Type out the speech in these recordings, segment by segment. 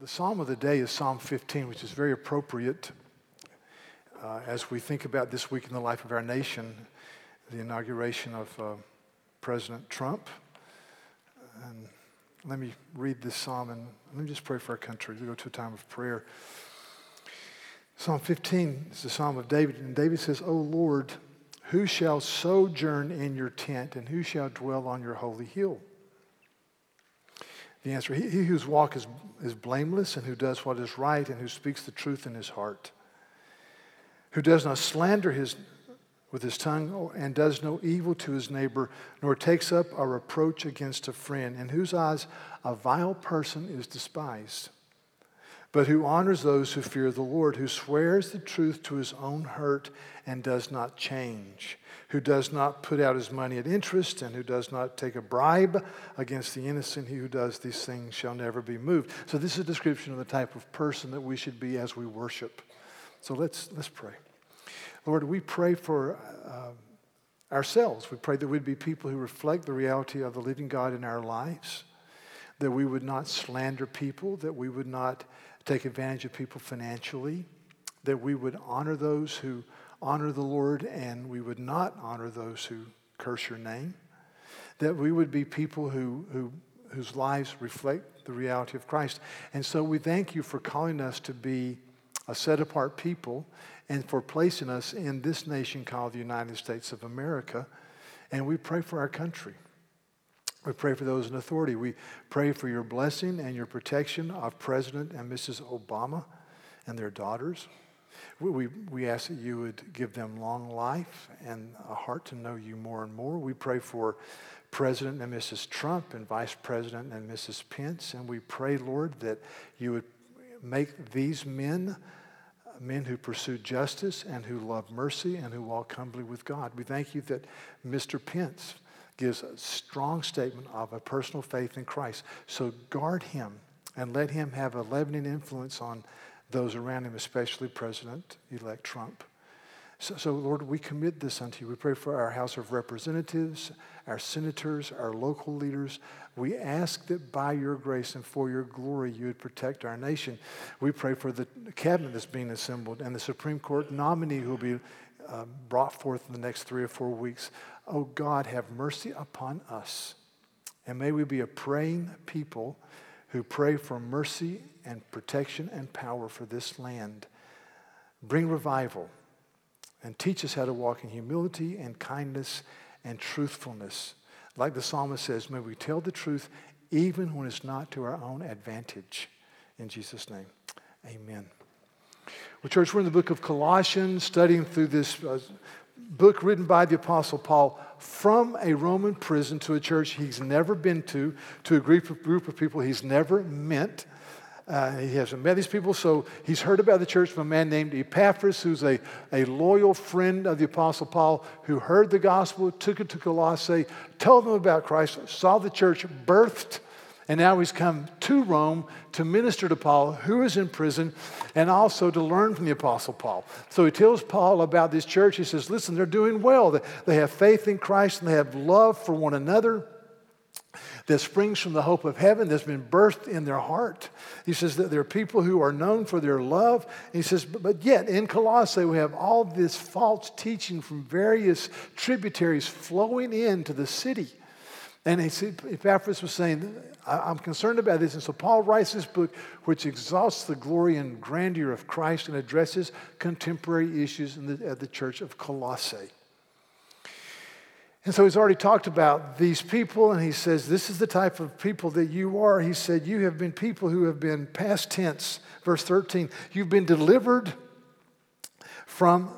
the psalm of the day is Psalm 15, which is very appropriate uh, as we think about this week in the life of our nation, the inauguration of uh, President Trump. And let me read this psalm and let me just pray for our country. We go to a time of prayer. Psalm 15 is the psalm of David, and David says, O Lord, who shall sojourn in your tent, and who shall dwell on your holy hill? The answer. He, whose walk is, is blameless and who does what is right and who speaks the truth in his heart, who does not slander his, with his tongue and does no evil to his neighbor, nor takes up a reproach against a friend, in whose eyes a vile person is despised, but who honors those who fear the Lord, who swears the truth to his own hurt and does not change who does not put out his money at interest and who does not take a bribe against the innocent. He who does these things shall never be moved. So, this is a description of the type of person that we should be as we worship. So, let's, let's pray. Lord, we pray for uh, ourselves. We pray that we'd be people who reflect the reality of the living God in our lives, that we would not slander people, that we would not take advantage of people financially, that we would honor those who honor the Lord and we would not honor those who curse your name. That we would be people who, who, whose lives reflect the reality of Christ. And so we thank you for calling us to be a set apart people and for placing us in this nation called the United States of America. And we pray for our country. We pray for those in authority. We pray for your blessing and your protection of President and Mrs. Obama and their daughters. We, we ask that you would give them long life and a heart to know you more and more. We pray for President and Mrs. Trump and Vice President and Mrs. Pence. And we pray, Lord, that you would make these men men who pursue justice and who love mercy and who walk humbly with God. We thank you that Mr. Pence gives a strong statement of a personal faith in Christ. So guard him and let him have a leavening influence on those around him, especially President elect Trump. So, so, Lord, we commit this unto you. We pray for our House of Representatives, our senators, our local leaders. We ask that by your grace and for your glory, you would protect our nation. We pray for the cabinet that's being assembled and the Supreme Court nominee who will be uh, brought forth in the next three or four weeks. Oh God, have mercy upon us. And may we be a praying people who pray for mercy and protection and power for this land. Bring revival and teach us how to walk in humility and kindness and truthfulness. Like the psalmist says, may we tell the truth even when it's not to our own advantage. In Jesus' name, amen. Well, church, we're in the book of Colossians, studying through this uh, book written by the Apostle Paul from a Roman prison to a church he's never been to, to a group of, group of people he's never met. Uh, he hasn't met these people, so he's heard about the church from a man named Epaphras, who's a, a loyal friend of the Apostle Paul, who heard the gospel, took it to Colossae, told them about Christ, saw the church birthed and now he's come to Rome to minister to Paul, who is in prison, and also to learn from the Apostle Paul. So he tells Paul about this church. He says, Listen, they're doing well. They have faith in Christ and they have love for one another that springs from the hope of heaven that's been birthed in their heart. He says that there are people who are known for their love. And he says, but yet in Colossae, we have all this false teaching from various tributaries flowing into the city. And he said, Epaphras was saying, I'm concerned about this. And so Paul writes this book, which exalts the glory and grandeur of Christ and addresses contemporary issues the, at the church of Colossae. And so he's already talked about these people, and he says, This is the type of people that you are. He said, You have been people who have been past tense. Verse 13, you've been delivered from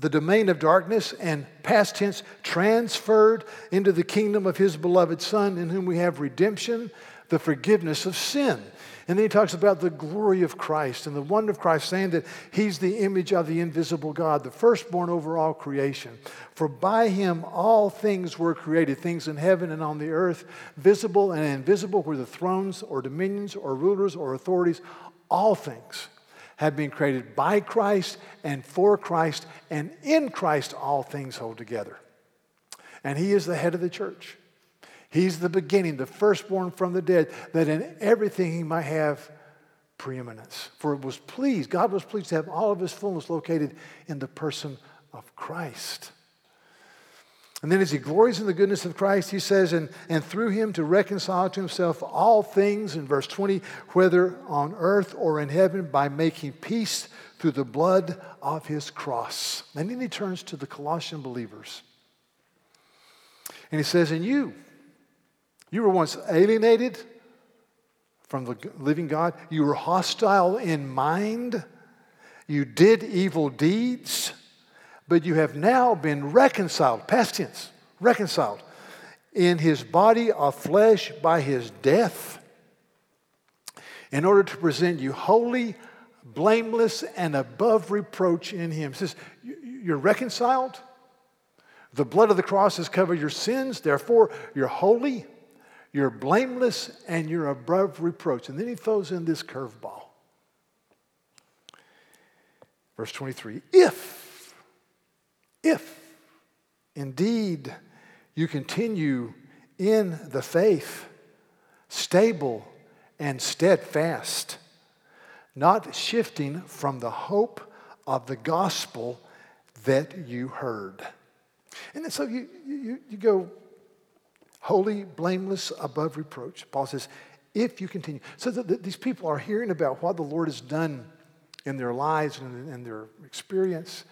the domain of darkness and past tense transferred into the kingdom of his beloved Son, in whom we have redemption, the forgiveness of sin. And then he talks about the glory of Christ and the wonder of Christ, saying that he's the image of the invisible God, the firstborn over all creation. For by him all things were created, things in heaven and on the earth, visible and invisible, whether thrones or dominions or rulers or authorities, all things have been created by Christ and for Christ, and in Christ all things hold together. And He is the head of the church. He's the beginning, the firstborn from the dead, that in everything He might have preeminence. For it was pleased, God was pleased to have all of his fullness located in the person of Christ. And then as he glories in the goodness of Christ, he says, and, and through him to reconcile to himself all things, in verse 20, whether on earth or in heaven, by making peace through the blood of his cross. And then he turns to the Colossian believers. And he says, And you, you were once alienated from the living God, you were hostile in mind, you did evil deeds but you have now been reconciled, past tense, reconciled in his body of flesh by his death in order to present you holy, blameless, and above reproach in him. It says, You're reconciled. The blood of the cross has covered your sins. Therefore, you're holy, you're blameless, and you're above reproach. And then he throws in this curveball. Verse 23 If if indeed you continue in the faith, stable and steadfast, not shifting from the hope of the gospel that you heard. And so you, you, you go holy, blameless, above reproach. Paul says, if you continue. So the, these people are hearing about what the Lord has done in their lives and in their experience.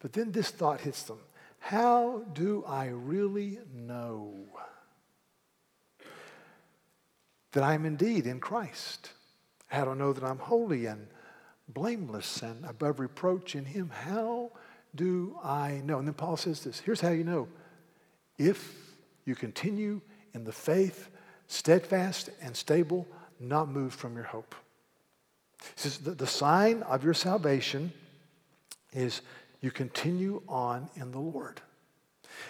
But then this thought hits them How do I really know that I'm indeed in Christ? How do I know that I'm holy and blameless and above reproach in Him? How do I know? And then Paul says this here's how you know. If you continue in the faith, steadfast and stable, not moved from your hope. He says the, the sign of your salvation is you continue on in the Lord.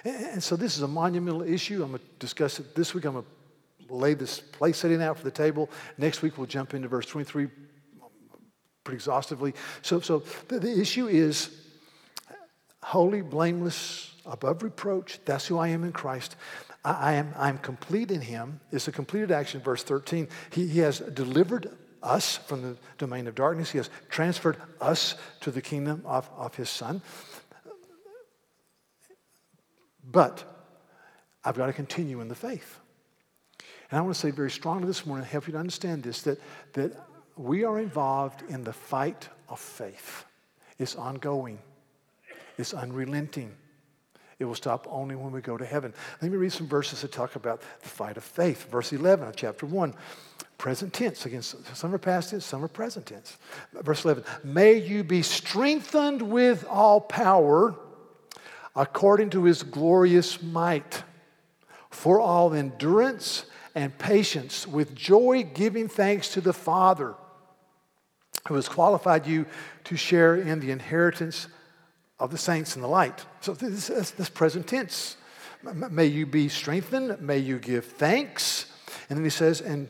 And so this is a monumental issue. I'm going to discuss it this week. I'm going to lay this place setting out for the table. Next week, we'll jump into verse 23 pretty exhaustively. So, so the, the issue is holy, blameless, above reproach. That's who I am in Christ. I, I am I'm complete in Him. It's a completed action, verse 13. He, he has delivered us from the domain of darkness. He has transferred us to the kingdom of, of his son. But I've got to continue in the faith. And I want to say very strongly this morning, help you to understand this, that, that we are involved in the fight of faith. It's ongoing, it's unrelenting. It will stop only when we go to heaven. Let me read some verses that talk about the fight of faith. Verse 11 of chapter 1 present tense. Again, some are past tense, some are present tense. Verse 11 May you be strengthened with all power according to his glorious might, for all endurance and patience, with joy giving thanks to the Father who has qualified you to share in the inheritance of the saints in the light. So this, is this present tense. May you be strengthened, may you give thanks. And then he says, and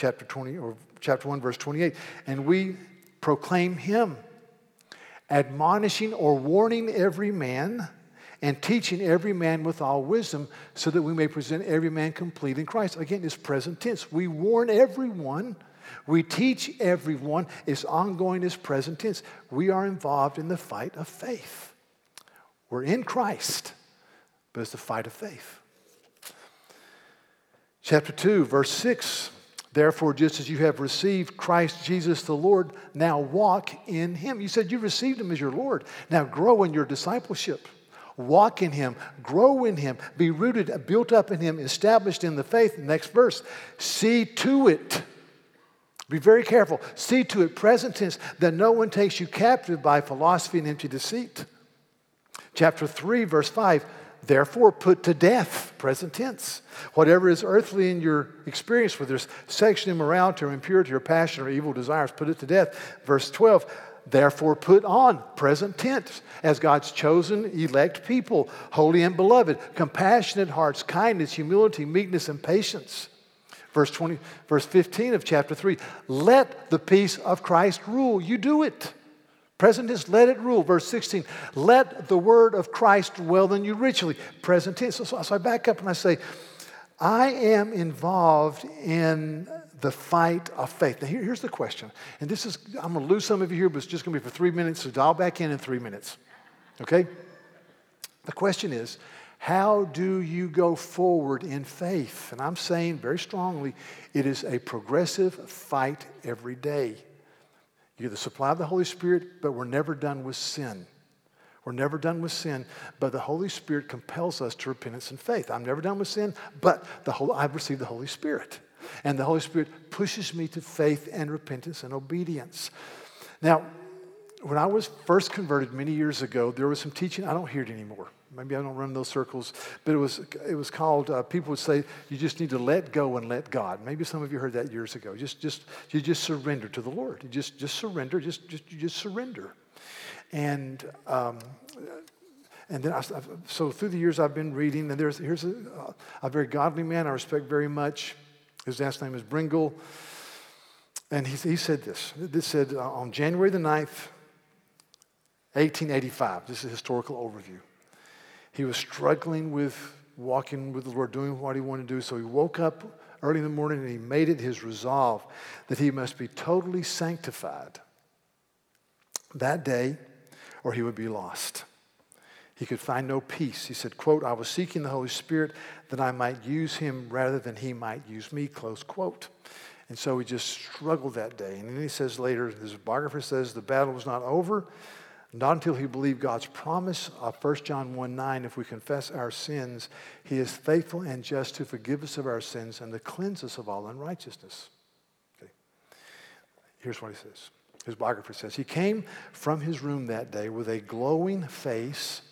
chapter 20 or chapter 1 verse 28 and we proclaim him admonishing or warning every man and teaching every man with all wisdom so that we may present every man complete in Christ. Again it's present tense. We warn everyone. We teach everyone. It's ongoing. It's present tense. We are involved in the fight of faith. We're in Christ but it's the fight of faith. Chapter 2 verse 6 Therefore, just as you have received Christ Jesus the Lord, now walk in him. You said you received him as your Lord. Now grow in your discipleship. Walk in him, grow in him, be rooted, built up in him, established in the faith. Next verse. See to it. Be very careful. See to it, present tense, that no one takes you captive by philosophy and empty deceit. Chapter 3, verse 5 Therefore, put to death, present tense, whatever is earthly in your experience, whether it's sexual immorality or impurity or passion or evil desires, put it to death. Verse 12, therefore put on, present tense, as God's chosen, elect people, holy and beloved, compassionate hearts, kindness, humility, meekness, and patience. Verse 20, verse 15 of chapter 3, let the peace of Christ rule. You do it. Present tense, let it rule. Verse 16, let the word of Christ dwell in you richly. Present tense. So, so I back up and I say, I am involved in the fight of faith. Now, here, here's the question. And this is, I'm going to lose some of you here, but it's just going to be for three minutes, so dial back in in three minutes. Okay? The question is, how do you go forward in faith? And I'm saying very strongly, it is a progressive fight every day. You get the supply of the Holy Spirit, but we're never done with sin. We're never done with sin, but the Holy Spirit compels us to repentance and faith. I'm never done with sin, but the whole, I've received the Holy Spirit. And the Holy Spirit pushes me to faith and repentance and obedience. Now, when I was first converted many years ago, there was some teaching, I don't hear it anymore. Maybe I don't run those circles, but it was, it was called, uh, people would say, you just need to let go and let God. Maybe some of you heard that years ago. Just, just, you just surrender to the Lord. You just, just surrender, just, just, you just surrender. And, um, and then, I, so through the years I've been reading, and there's, here's a, a very godly man I respect very much. His last name is Brengle. And he, he said this. This said uh, on January the 9th, 1885. This is a historical overview. He was struggling with walking with the Lord, doing what he wanted to do. So he woke up early in the morning and he made it his resolve that he must be totally sanctified that day or he would be lost. He could find no peace. He said, quote, I was seeking the Holy Spirit that I might use him rather than he might use me, close quote. And so he just struggled that day. And then he says later, his biographer says, the battle was not over, not until he believed God's promise of 1 John 1 9, if we confess our sins, he is faithful and just to forgive us of our sins and to cleanse us of all unrighteousness. Okay. Here's what he says. His biographer says, He came from his room that day with a glowing face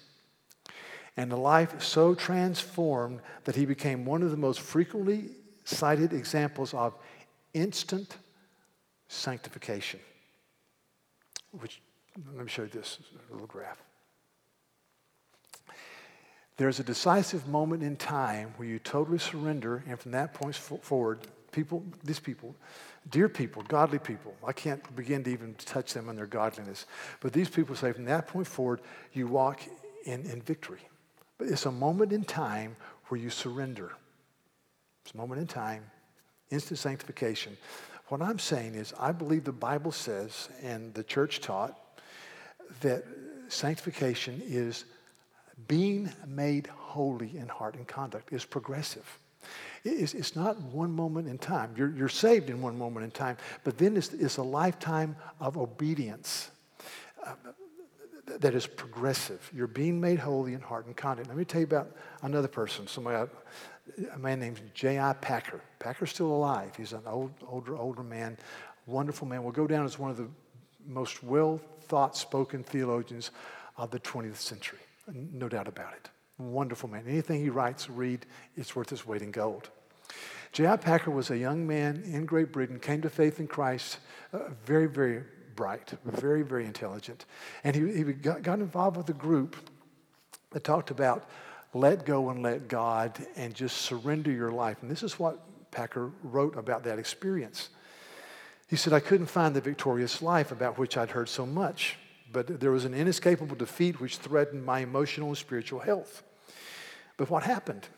and a life so transformed that he became one of the most frequently cited examples of instant sanctification. Which, let me show you this little graph. There's a decisive moment in time where you totally surrender, and from that point forward, people, these people, dear people, godly people, I can't begin to even touch them in their godliness, but these people say from that point forward, you walk in, in victory. But it's a moment in time where you surrender. It's a moment in time, instant sanctification. What I'm saying is, I believe the Bible says, and the church taught, that sanctification is being made holy in heart and conduct, is progressive. It's, it's not one moment in time. You're, you're saved in one moment in time, but then it's, it's a lifetime of obedience. Uh, that is progressive. You're being made holy in heart and conduct. Let me tell you about another person, somebody, a man named J.I. Packer. Packer's still alive. He's an old, older, older man, wonderful man. Will go down as one of the most well thought spoken theologians of the 20th century. No doubt about it. Wonderful man. Anything he writes, read, it's worth its weight in gold. J.I. Packer was a young man in Great Britain, came to faith in Christ, uh, very, very bright, very, very intelligent. And he, he got, got involved with a group that talked about let go and let God and just surrender your life. And this is what Packer wrote about that experience. He said, I couldn't find the victorious life about which I'd heard so much, but there was an inescapable defeat which threatened my emotional and spiritual health. But what happened?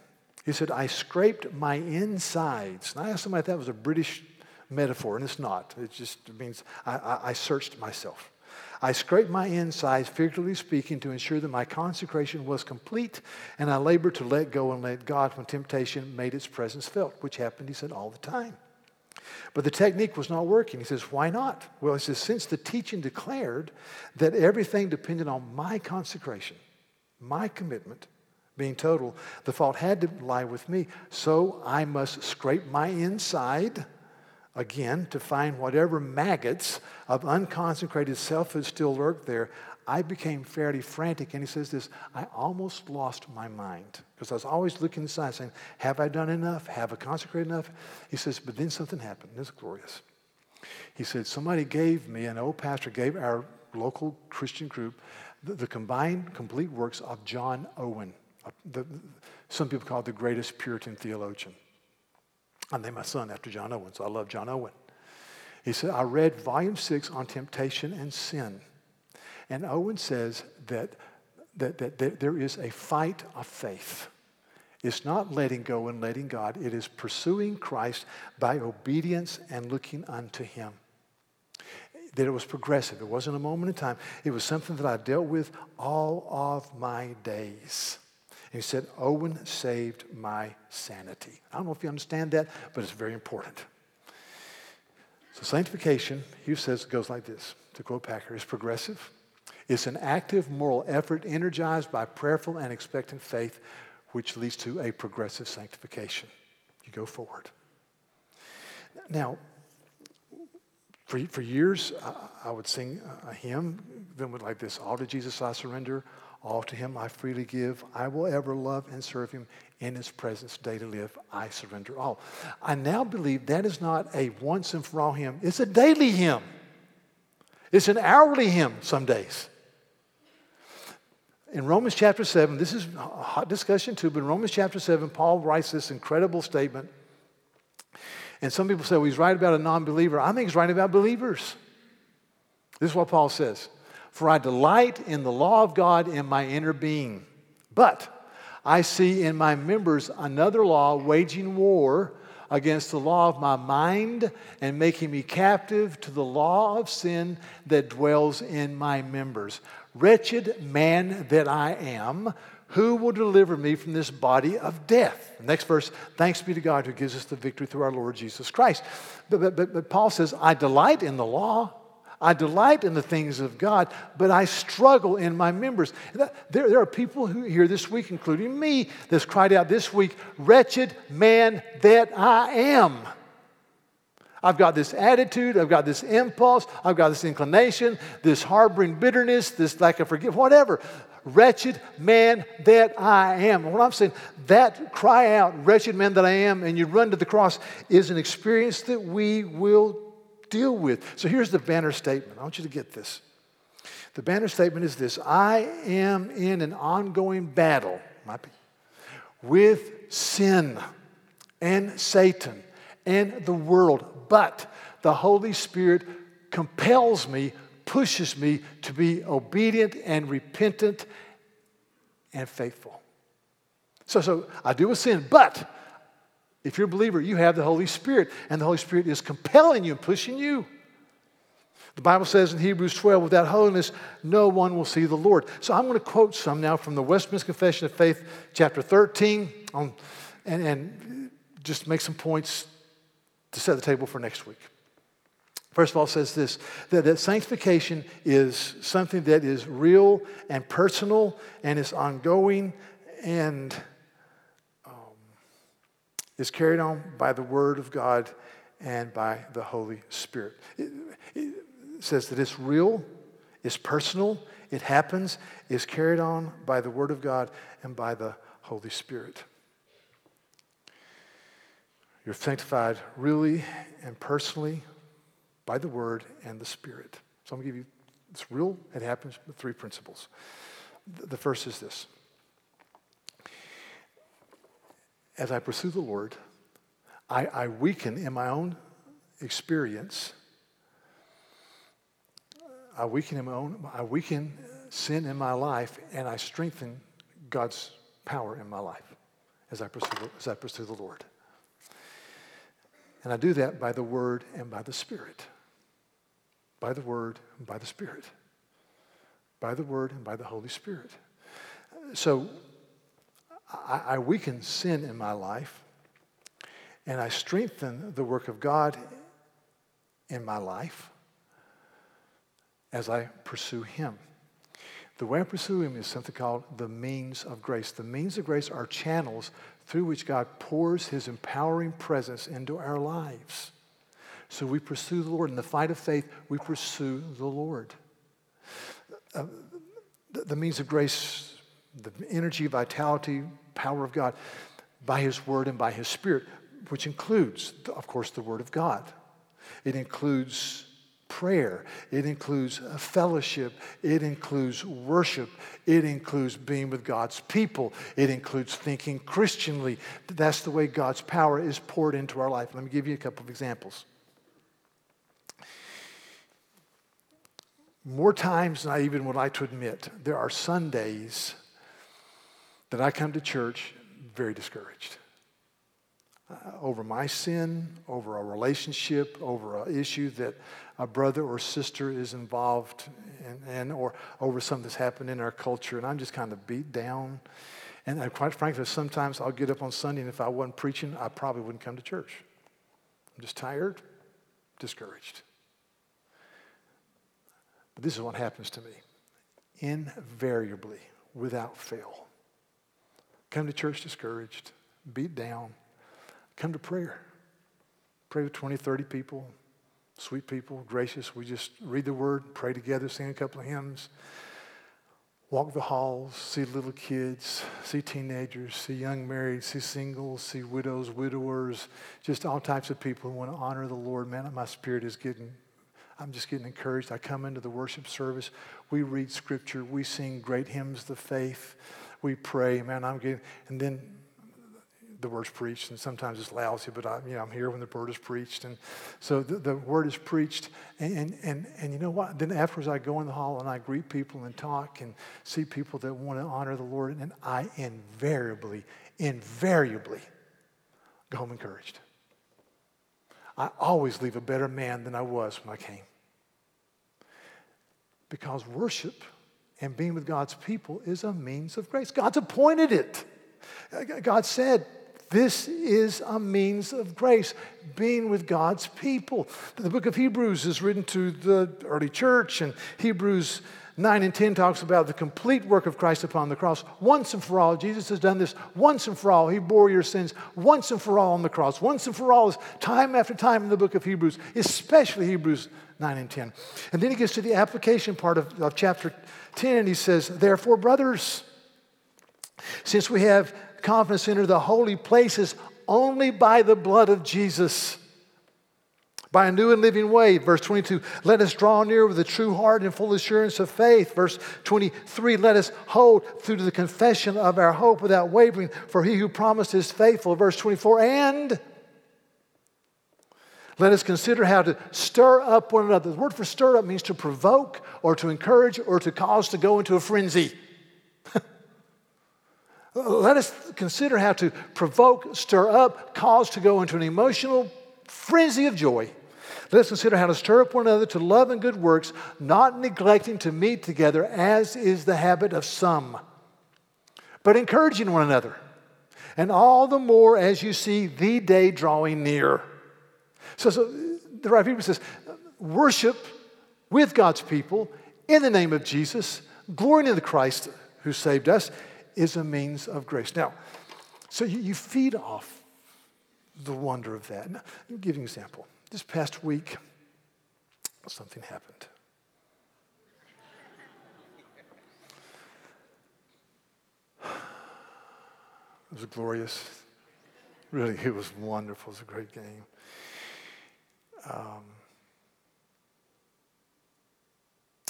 He said, I scraped my insides. And I asked him if that was a British metaphor, and it's not. It just means I, I, I searched myself. I scraped my insides, figuratively speaking, to ensure that my consecration was complete, and I labored to let go and let God when temptation made its presence felt, which happened, he said, all the time. But the technique was not working. He says, Why not? Well, he says, Since the teaching declared that everything depended on my consecration, my commitment being total, the fault had to lie with me. So I must scrape my inside again to find whatever maggots of unconsecrated selfhood still lurk there, I became fairly frantic. And he says this I almost lost my mind because I was always looking inside saying, Have I done enough? Have I consecrated enough? He says, But then something happened. This is glorious. He said, Somebody gave me, an old pastor gave our local Christian group the, the combined complete works of John Owen. The, some people call the greatest Puritan theologian. I named my son after John Owen, so I love John Owen. He said, I read volume six on temptation and sin. And Owen says that, that, that, that there is a fight of faith. It's not letting go and letting God. It is pursuing Christ by obedience and looking unto Him. That it was progressive. It wasn't a moment in time. It was something that I dealt with all of my days. And he said, Owen saved my sanity. I don't know if you understand that, but it's very important. So sanctification, Hugh says, goes like this, to quote Packer, is progressive. It's an active moral effort energized by prayerful and expectant faith which leads to a progressive sanctification. You go forward. Now, for, for years, I, I would sing a hymn, then would like this All to Jesus I surrender, all to him I freely give. I will ever love and serve him in his presence, day to live. I surrender all. I now believe that is not a once and for all hymn, it's a daily hymn. It's an hourly hymn some days in Romans chapter 7, this is a hot discussion too, but in Romans chapter 7, Paul writes this incredible statement. And some people say, well, he's right about a non believer. I think he's right about believers. This is what Paul says For I delight in the law of God in my inner being, but I see in my members another law waging war against the law of my mind and making me captive to the law of sin that dwells in my members. Wretched man that I am, who will deliver me from this body of death? Next verse, thanks be to God who gives us the victory through our Lord Jesus Christ. But, but, but, Paul says, I delight in the law. I delight in the things of God, but I struggle in my members. There, there are people who here this week, including me, that's cried out this week, Wretched man that I am. I've got this attitude, I've got this impulse, I've got this inclination, this harboring bitterness, this lack of forgiveness, whatever. Wretched man that I am. What I'm saying, that cry out, wretched man that I am, and you run to the cross is an experience that we will deal with. So here's the banner statement. I want you to get this. The banner statement is this I am in an ongoing battle with sin and Satan and the world but the Holy Spirit compels me, pushes me to be obedient and repentant and faithful. So, so I do a sin, but if you're a believer, you have the Holy Spirit, and the Holy Spirit is compelling you and pushing you. The Bible says in Hebrews 12, without holiness, no one will see the Lord. So I'm going to quote some now from the Westminster Confession of Faith, chapter 13, on, and, and just make some points to set the table for next week. First of all, says this that, that sanctification is something that is real and personal and is ongoing and um, is carried on by the Word of God and by the Holy Spirit. It, it says that it's real, it's personal, it happens, is carried on by the Word of God and by the Holy Spirit. You're sanctified really and personally by the Word and the Spirit. So I'm going to give you, it's real, it happens, with three principles. The first is this As I pursue the Lord, I, I weaken in my own experience. I weaken in my own, I weaken sin in my life, and I strengthen God's power in my life as I pursue, as I pursue the Lord. And I do that by the Word and by the Spirit. By the Word and by the Spirit. By the Word and by the Holy Spirit. So I, I weaken sin in my life, and I strengthen the work of God in my life as I pursue Him. The way I pursue Him is something called the means of grace. The means of grace are channels through which God pours his empowering presence into our lives. So we pursue the Lord. In the fight of faith, we pursue the Lord. Uh, the, the means of grace, the energy, vitality, power of God, by his word and by his spirit, which includes, of course, the word of God. It includes prayer, it includes fellowship, it includes worship, it includes being with God's people, it includes thinking Christianly. That's the way God's power is poured into our life. Let me give you a couple of examples. More times than I even would like to admit, there are Sundays that I come to church very discouraged. Uh, over my sin, over a relationship, over an issue that a brother or sister is involved in, and or over something that's happened in our culture, and I'm just kind of beat down. And I, quite frankly, sometimes I'll get up on Sunday, and if I wasn't preaching, I probably wouldn't come to church. I'm just tired, discouraged. But this is what happens to me invariably, without fail. Come to church discouraged, beat down, come to prayer. Pray with 20, 30 people, sweet people, gracious. We just read the word, pray together, sing a couple of hymns, walk the halls, see little kids, see teenagers, see young married, see singles, see widows, widowers, just all types of people who want to honor the Lord. Man, my spirit is getting I'm just getting encouraged. I come into the worship service. We read scripture. We sing great hymns of faith. We pray. Man, I'm getting, and then the word's preached, and sometimes it's lousy, but I, you know, I'm here when the word is preached. And so the, the word is preached. And, and, and, and you know what? Then afterwards, I go in the hall and I greet people and talk and see people that want to honor the Lord. And I invariably, invariably go home encouraged. I always leave a better man than I was when I came. Because worship and being with God's people is a means of grace. God's appointed it. God said, this is a means of grace, being with God's people. The book of Hebrews is written to the early church, and Hebrews 9 and 10 talks about the complete work of Christ upon the cross. Once and for all, Jesus has done this once and for all. He bore your sins once and for all on the cross. Once and for all is time after time in the book of Hebrews, especially Hebrews 9 and 10. And then he gets to the application part of, of chapter 10 and he says, Therefore, brothers, since we have confidence enter the holy places only by the blood of Jesus by a new and living way. Verse 22, let us draw near with a true heart and full assurance of faith. Verse 23, let us hold through to the confession of our hope without wavering, for he who promised is faithful. Verse 24, and let us consider how to stir up one another. The word for stir up means to provoke or to encourage or to cause to go into a frenzy. Let us consider how to provoke, stir up, cause to go into an emotional frenzy of joy let us consider how to stir up one another to love and good works, not neglecting to meet together, as is the habit of some, but encouraging one another. And all the more as you see the day drawing near. So, so the right people says, worship with God's people in the name of Jesus, glorying in the Christ who saved us, is a means of grace. Now, so you, you feed off the wonder of that. Now, me give you an example. This past week, something happened. It was glorious. Really, it was wonderful. It was a great game. Um,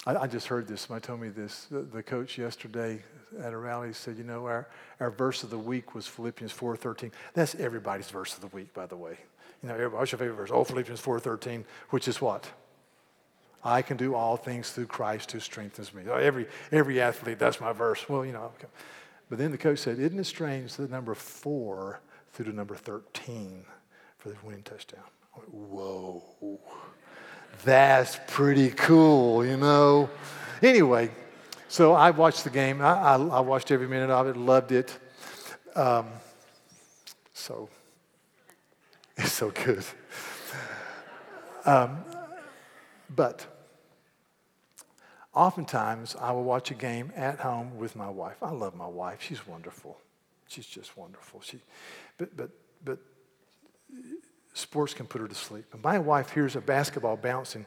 I, I, just heard this. Somebody told me this. The, the, coach yesterday at a rally said, you know, our, our verse of the week was Philippians 4.13. That's everybody's verse of the week, by the way. You know, what's your favorite verse? Oh, Philippians 4.13, which is what? I can do all things threw Christ who strengthens me. Oh, every, every athlete, that's my verse. Well, you know. But then the coach said, Isn't it strange that number four through to number 13 for the winning touchdown? I went, Whoa, that's pretty cool, you know? Anyway, so I watched the game. I, I, I watched every minute of it, loved it. Um, so it's so good. Um, but oftentimes I will watch a game at home with my wife. I love my wife. She's wonderful. She's just wonderful. She, but, but, but sports can put her to sleep. And my wife hears a basketball bouncing,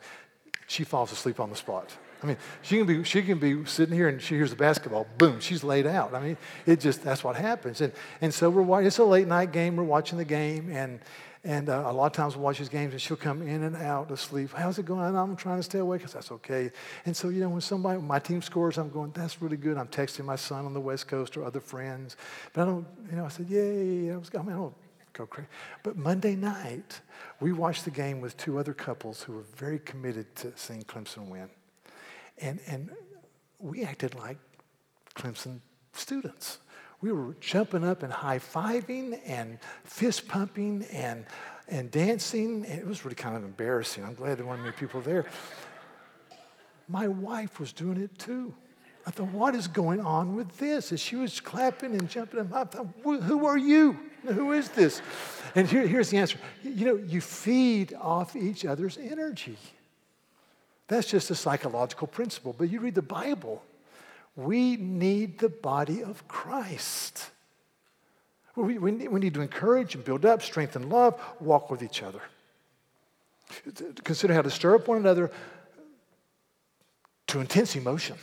she falls asleep on the spot. I mean, she can be she can be sitting here and she hears the basketball, boom, she's laid out. I mean, it just that's what happens. And and so we're watching. It's a late night game. We're watching the game, and and uh, a lot of times we'll watch his games and she'll come in and out of sleep. How's it going? I'm trying to stay awake because that's okay. And so, you know, when somebody, my team scores, I'm going, that's really good. I'm texting my son on the West Coast or other friends. But I don't, you know, I said, yay. I, was, I mean, I don't go crazy. But Monday night, we watched the game with two other couples who were very committed to seeing Clemson win. And, and we acted like Clemson students we were jumping up and high fiving and fist pumping and, and dancing. And it was really kind of embarrassing. I'm glad there weren't many people there. My wife was doing it too. I thought, what is going on with this? And she was clapping and jumping. And I thought, who are you? Who is this? And here, here's the answer. You know, you feed off each other's energy. That's just a psychological principle. But you read the Bible, we need the body of Christ. We, we, we need to encourage and build up, strengthen love, walk with each other. Consider how to stir up one another to intense emotion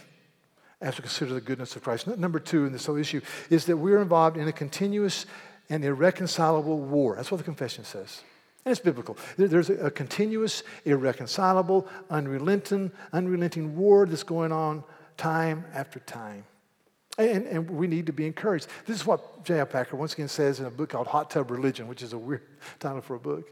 as we consider the goodness of Christ. Number two in this whole issue is that we're involved in a continuous and irreconcilable war. That's what the confession says. And it's biblical. There's a continuous, irreconcilable, unrelenting, unrelenting war that's going on time after time. And, and we need to be encouraged. This is what J.I. Packer once again says in a book called Hot Tub Religion, which is a weird title for a book.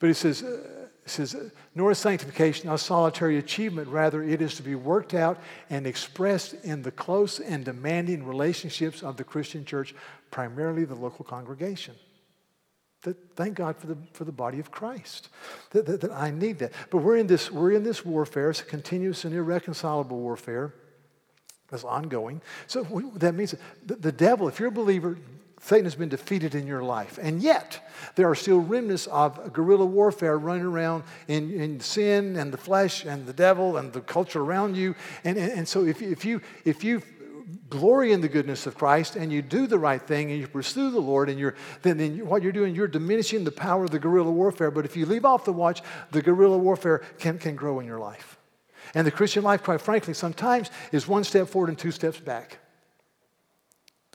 But he says, uh, he says, nor is sanctification a solitary achievement. Rather, it is to be worked out and expressed in the close and demanding relationships of the Christian church, primarily the local congregation. That, thank God for the, for the body of Christ. That, that, that I need that. But we're in, this, we're in this warfare. It's a continuous and irreconcilable warfare. It's ongoing. So that means the, the devil, if you're a believer, Satan has been defeated in your life. And yet, there are still remnants of guerrilla warfare running around in, in sin and the flesh and the devil and the culture around you. And, and, and so, if, if, you, if you glory in the goodness of Christ and you do the right thing and you pursue the Lord, and you're, then, then you, what you're doing, you're diminishing the power of the guerrilla warfare. But if you leave off the watch, the guerrilla warfare can, can grow in your life. And the Christian life, quite frankly, sometimes is one step forward and two steps back.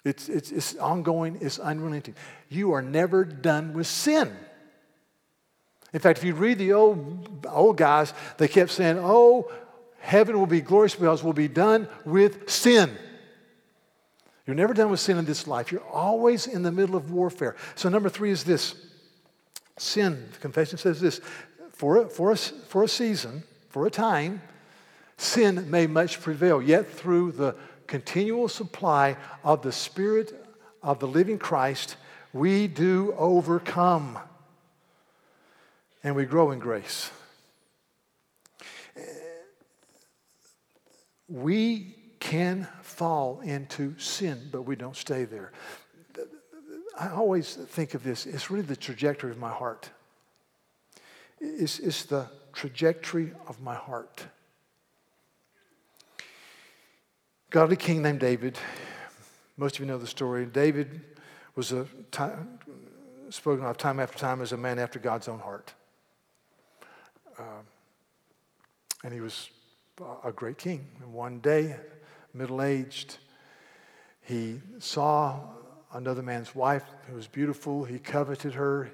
It's, it's, it's ongoing, it's unrelenting. You are never done with sin. In fact, if you read the old, old guys, they kept saying, Oh, heaven will be glorious because we'll be done with sin. You're never done with sin in this life. You're always in the middle of warfare. So, number three is this sin. The confession says this for a, for, a, for a season, for a time, sin may much prevail, yet through the continual supply of the Spirit of the living Christ, we do overcome and we grow in grace. We can fall into sin, but we don't stay there. I always think of this, it's really the trajectory of my heart. It's, it's the trajectory of my heart godly king named David. Most of you know the story. David was a time, spoken of time after time as a man after God's own heart. Um, and he was a great king. And one day, middle aged, he saw another man's wife who was beautiful. He coveted her.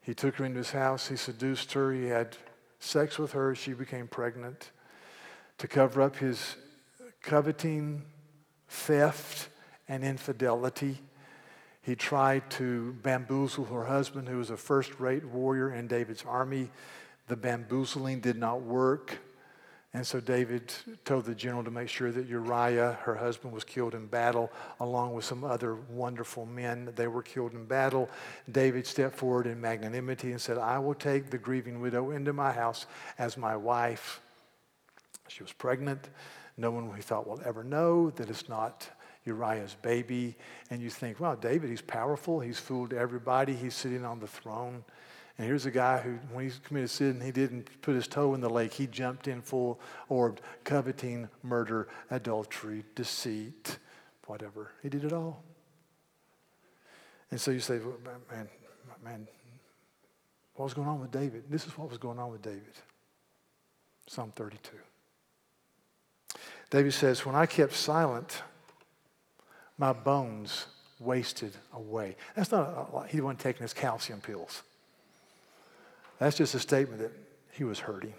He took her into his house. He seduced her. He had sex with her. She became pregnant. To cover up his coveting, theft, and infidelity. He tried to bamboozle her husband, who was a first rate warrior in David's army. The bamboozling did not work. And so David told the general to make sure that Uriah, her husband, was killed in battle, along with some other wonderful men. They were killed in battle. David stepped forward in magnanimity and said, I will take the grieving widow into my house as my wife. She was pregnant. No one we thought will ever know that it's not Uriah's baby. And you think, wow, David, he's powerful. He's fooled everybody. He's sitting on the throne. And here's a guy who, when he committed sin, he didn't put his toe in the lake. He jumped in full orbed, coveting, murder, adultery, deceit, whatever. He did it all. And so you say, man, man, what was going on with David? This is what was going on with David. Psalm 32. David says, When I kept silent, my bones wasted away. That's not, a, he wasn't taking his calcium pills. That's just a statement that he was hurting.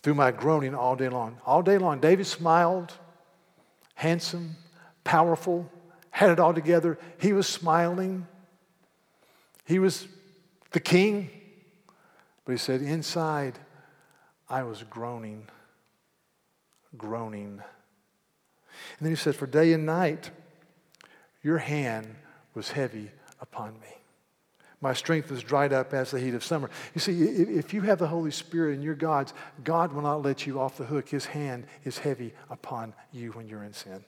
Through my groaning all day long. All day long, David smiled, handsome, powerful, had it all together. He was smiling. He was the king. But he said, Inside, I was groaning groaning. And then he said, For day and night your hand was heavy upon me. My strength was dried up as the heat of summer. You see, if you have the Holy Spirit and you're God's, God will not let you off the hook. His hand is heavy upon you when you're in sin.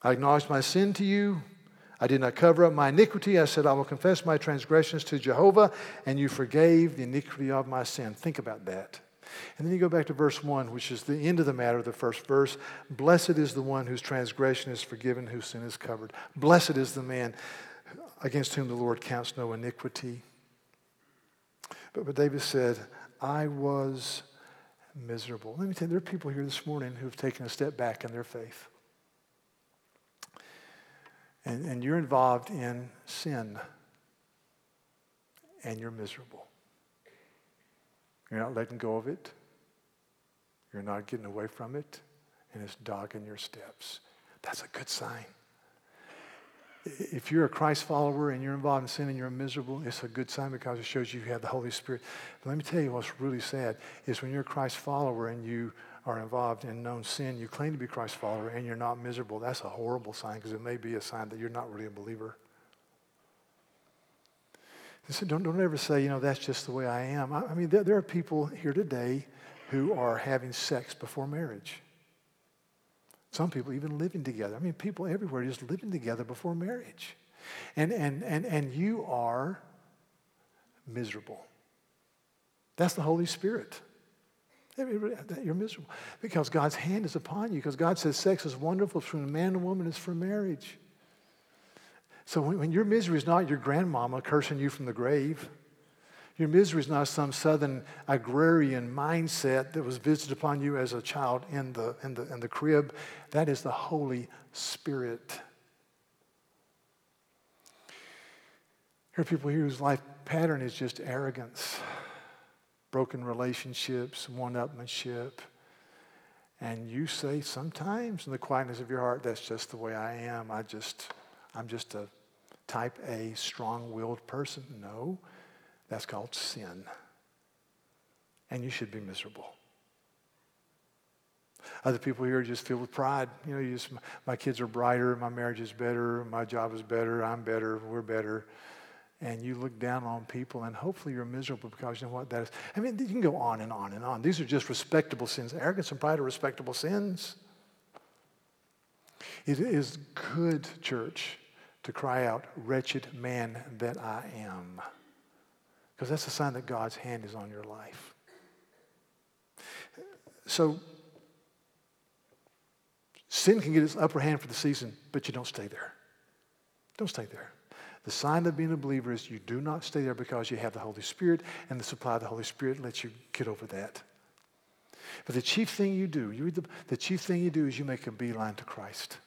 I acknowledged my sin to you. I did not cover up my iniquity. I said, I will confess my transgressions to Jehovah, and you forgave the iniquity of my sin. Think about that. And then you go back to verse 1, which is the end of the matter, the first verse. Blessed is the one whose transgression is forgiven, whose sin is covered. Blessed is the man against whom the Lord counts no iniquity. But, but David said, I was miserable. Let me tell you, there are people here this morning who have taken a step back in their faith. And, and you're involved in sin, and you're miserable. You're not letting go of it. You're not getting away from it, and it's dogging your steps. That's a good sign. If you're a Christ follower and you're involved in sin and you're miserable, it's a good sign because it shows you have the Holy Spirit. But let me tell you what's really sad is when you're a Christ follower and you are involved in known sin, you claim to be Christ follower and you're not miserable. That's a horrible sign because it may be a sign that you're not really a believer. So don't, don't ever say, you know, that's just the way I am. I, I mean, there, there are people here today who are having sex before marriage. Some people even living together. I mean, people everywhere just living together before marriage. And, and, and, and you are miserable. That's the Holy Spirit. You're miserable because God's hand is upon you. Because God says sex is wonderful between a man and woman, it's for marriage. So when, when your misery is not your grandmama cursing you from the grave, your misery is not some southern agrarian mindset that was visited upon you as a child in the, in the, in the crib. That is the Holy Spirit. There are people here whose life pattern is just arrogance, broken relationships, one upmanship. And you say sometimes in the quietness of your heart, that's just the way I am. I just, I'm just a type A, strong willed person. No, that's called sin. And you should be miserable. Other people here are just filled with pride. You know, you just, my kids are brighter, my marriage is better, my job is better, I'm better, we're better. And you look down on people, and hopefully you're miserable because you know what that is. I mean, you can go on and on and on. These are just respectable sins. Arrogance and pride are respectable sins. It is good, church, to cry out, Wretched man that I am. Because that's a sign that God's hand is on your life. So, sin can get its upper hand for the season, but you don't stay there. Don't stay there. The sign of being a believer is you do not stay there because you have the Holy Spirit, and the supply of the Holy Spirit lets you get over that. But the chief thing you do, you the, the chief thing you do is you make a beeline to Christ.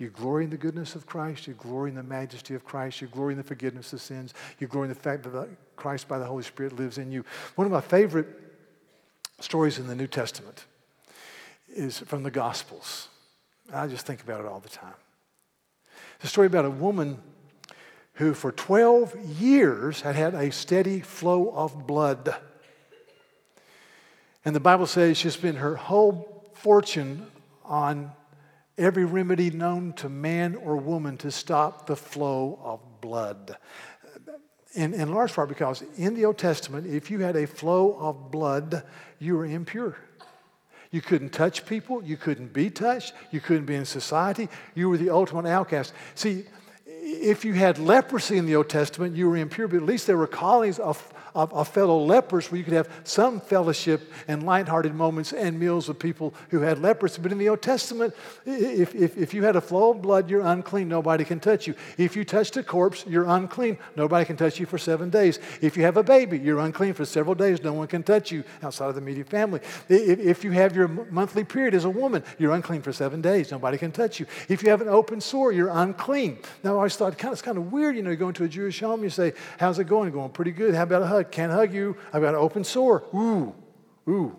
You glory in the goodness of Christ. You glory in the majesty of Christ. You glory in the forgiveness of sins. You glory in the fact that Christ by the Holy Spirit lives in you. One of my favorite stories in the New Testament is from the Gospels. I just think about it all the time. It's a story about a woman who, for 12 years, had had a steady flow of blood. And the Bible says she spent her whole fortune on every remedy known to man or woman to stop the flow of blood. In, in large part because in the Old Testament, if you had a flow of blood, you were impure. You couldn't touch people. You couldn't be touched. You couldn't be in society. You were the ultimate outcast. See, if you had leprosy in the Old Testament, you were impure, but at least there were colonies of of, of fellow lepers where you could have some fellowship and lighthearted moments and meals with people who had leprosy. But in the Old Testament, if, if, if you had a flow of blood, you're unclean. Nobody can touch you. If you touched a corpse, you're unclean. Nobody can touch you for seven days. If you have a baby, you're unclean for several days. No one can touch you outside of the immediate family. If, if you have your monthly period as a woman, you're unclean for seven days. Nobody can touch you. If you have an open sore, you're unclean. Now, I always thought kind of, it's kind of weird, you know, you go into a Jewish home, you say, How's it going? Going pretty good. How about a hug? Can't hug you. I've got an open sore. Ooh, ooh.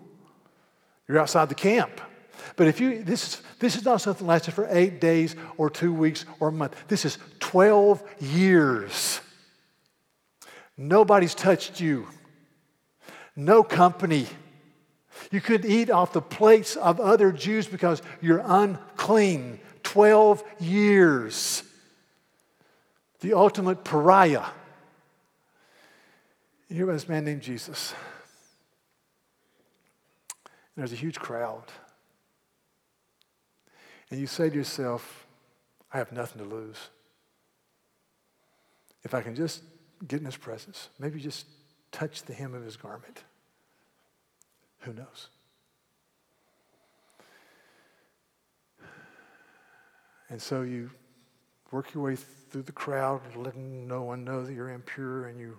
You're outside the camp. But if you, this, is, this is not something that lasted for eight days or two weeks or a month. This is 12 years. Nobody's touched you. No company. You couldn't eat off the plates of other Jews because you're unclean. 12 years. The ultimate pariah. Here was a man named Jesus. And there's a huge crowd. And you say to yourself, I have nothing to lose. If I can just get in his presence, maybe just touch the hem of his garment. Who knows? And so you work your way through the crowd, letting no one know that you're impure, and you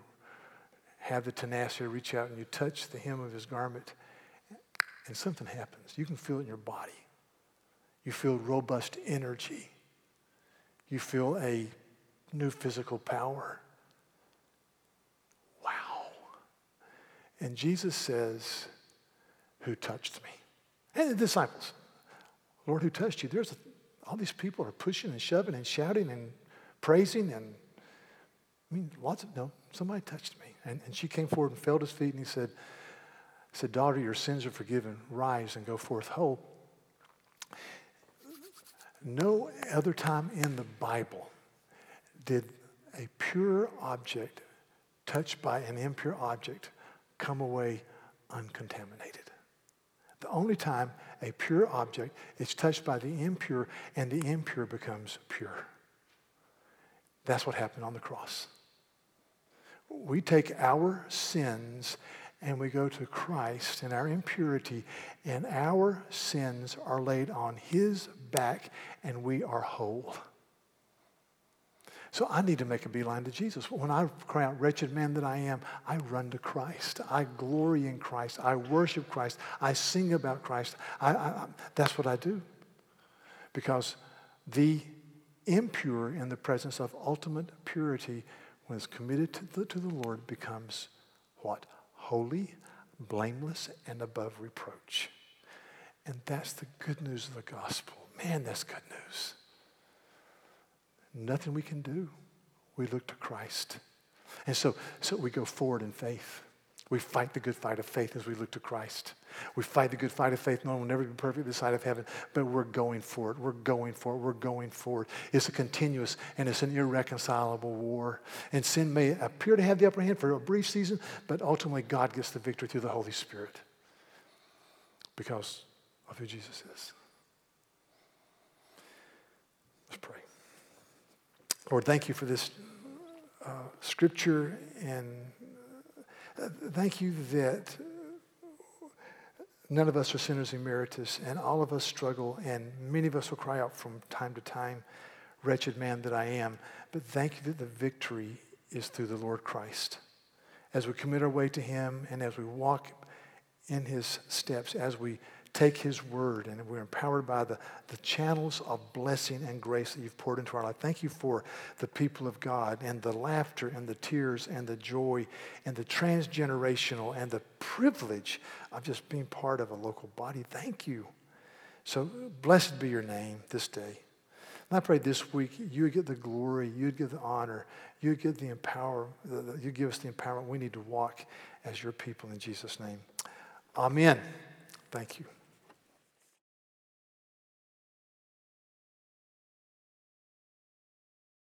have the tenacity to reach out and you touch the hem of his garment, and something happens. You can feel it in your body. You feel robust energy. You feel a new physical power. Wow. And Jesus says, Who touched me? And the disciples, Lord, who touched you? There's a, all these people are pushing and shoving and shouting and praising and I mean, lots of, no, somebody touched me. And, and she came forward and fell at his feet and he said, said, Daughter, your sins are forgiven. Rise and go forth whole. No other time in the Bible did a pure object touched by an impure object come away uncontaminated. The only time a pure object is touched by the impure and the impure becomes pure. That's what happened on the cross. We take our sins and we go to Christ and our impurity, and our sins are laid on His back, and we are whole. So I need to make a beeline to Jesus. When I cry out, wretched man that I am, I run to Christ. I glory in Christ. I worship Christ. I sing about Christ. I, I, that's what I do. Because the impure in the presence of ultimate purity, it's committed to the, to the Lord, becomes what? Holy, blameless, and above reproach. And that's the good news of the gospel. Man, that's good news. Nothing we can do. We look to Christ. And so, so we go forward in faith. We fight the good fight of faith as we look to Christ. We fight the good fight of faith. No one will never be perfect this side of heaven, but we're going for it. We're going for it. We're going for it. It's a continuous and it's an irreconcilable war. And sin may appear to have the upper hand for a brief season, but ultimately God gets the victory through the Holy Spirit because of who Jesus is. Let's pray. Lord, thank you for this uh, scripture and thank you that none of us are sinners emeritus and all of us struggle and many of us will cry out from time to time, wretched man that I am. But thank you that the victory is through the Lord Christ. As we commit our way to him and as we walk in his steps, as we take His word and we're empowered by the, the channels of blessing and grace that you've poured into our life. Thank you for the people of God and the laughter and the tears and the joy and the transgenerational and the privilege of just being part of a local body. Thank you. So blessed be your name this day. And I pray this week you get the glory, you'd get the honor, you get the empower, you give us the empowerment we need to walk as your people in Jesus' name. Amen. Thank you.